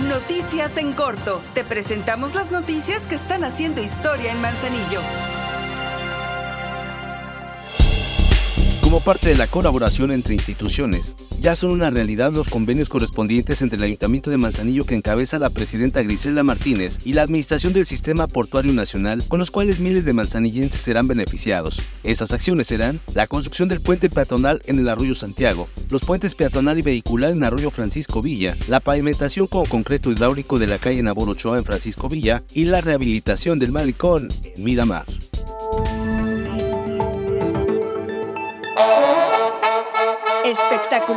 Noticias en corto. Te presentamos las noticias que están haciendo historia en Manzanillo. Como parte de la colaboración entre instituciones, ya son una realidad los convenios correspondientes entre el Ayuntamiento de Manzanillo que encabeza la presidenta Griselda Martínez y la Administración del Sistema Portuario Nacional, con los cuales miles de manzanillenses serán beneficiados. Estas acciones serán la construcción del puente peatonal en el Arroyo Santiago, los puentes peatonal y vehicular en Arroyo Francisco Villa, la pavimentación con concreto hidráulico de la calle Nabor Ochoa en Francisco Villa y la rehabilitación del malecón en Miramar.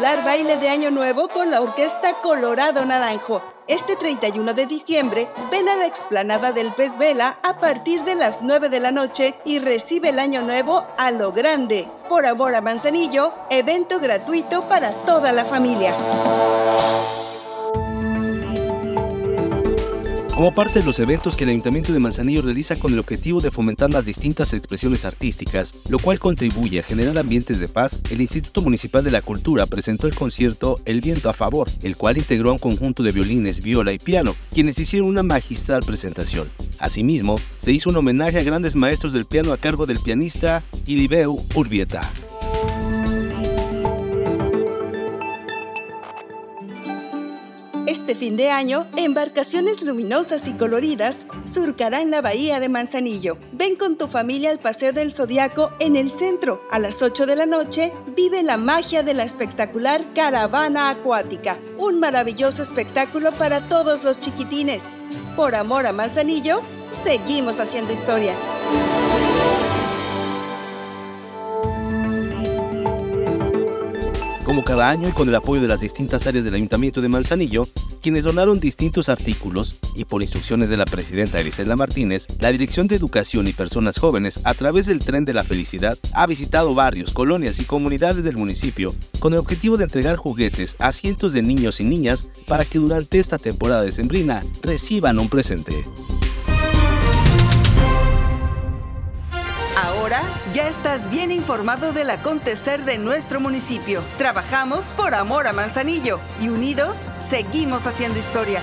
Baile de Año Nuevo con la Orquesta Colorado Naranjo. Este 31 de diciembre, ven a la explanada del Pez Vela a partir de las 9 de la noche y recibe el Año Nuevo a lo grande. Por amor a Manzanillo, evento gratuito para toda la familia. Como parte de los eventos que el Ayuntamiento de Manzanillo realiza con el objetivo de fomentar las distintas expresiones artísticas, lo cual contribuye a generar ambientes de paz, el Instituto Municipal de la Cultura presentó el concierto El Viento a Favor, el cual integró a un conjunto de violines, viola y piano, quienes hicieron una magistral presentación. Asimismo, se hizo un homenaje a grandes maestros del piano a cargo del pianista Ilibeu Urbieta. Este fin de año, embarcaciones luminosas y coloridas surcarán la bahía de Manzanillo. Ven con tu familia al Paseo del Zodiaco en el centro. A las 8 de la noche, vive la magia de la espectacular caravana acuática. Un maravilloso espectáculo para todos los chiquitines. Por amor a Manzanillo, seguimos haciendo historia. Como cada año y con el apoyo de las distintas áreas del Ayuntamiento de Manzanillo, quienes donaron distintos artículos y por instrucciones de la presidenta Elisela Martínez, la Dirección de Educación y Personas Jóvenes, a través del Tren de la Felicidad, ha visitado barrios, colonias y comunidades del municipio con el objetivo de entregar juguetes a cientos de niños y niñas para que durante esta temporada de sembrina reciban un presente. Ya estás bien informado del acontecer de nuestro municipio. Trabajamos por amor a Manzanillo y unidos seguimos haciendo historia.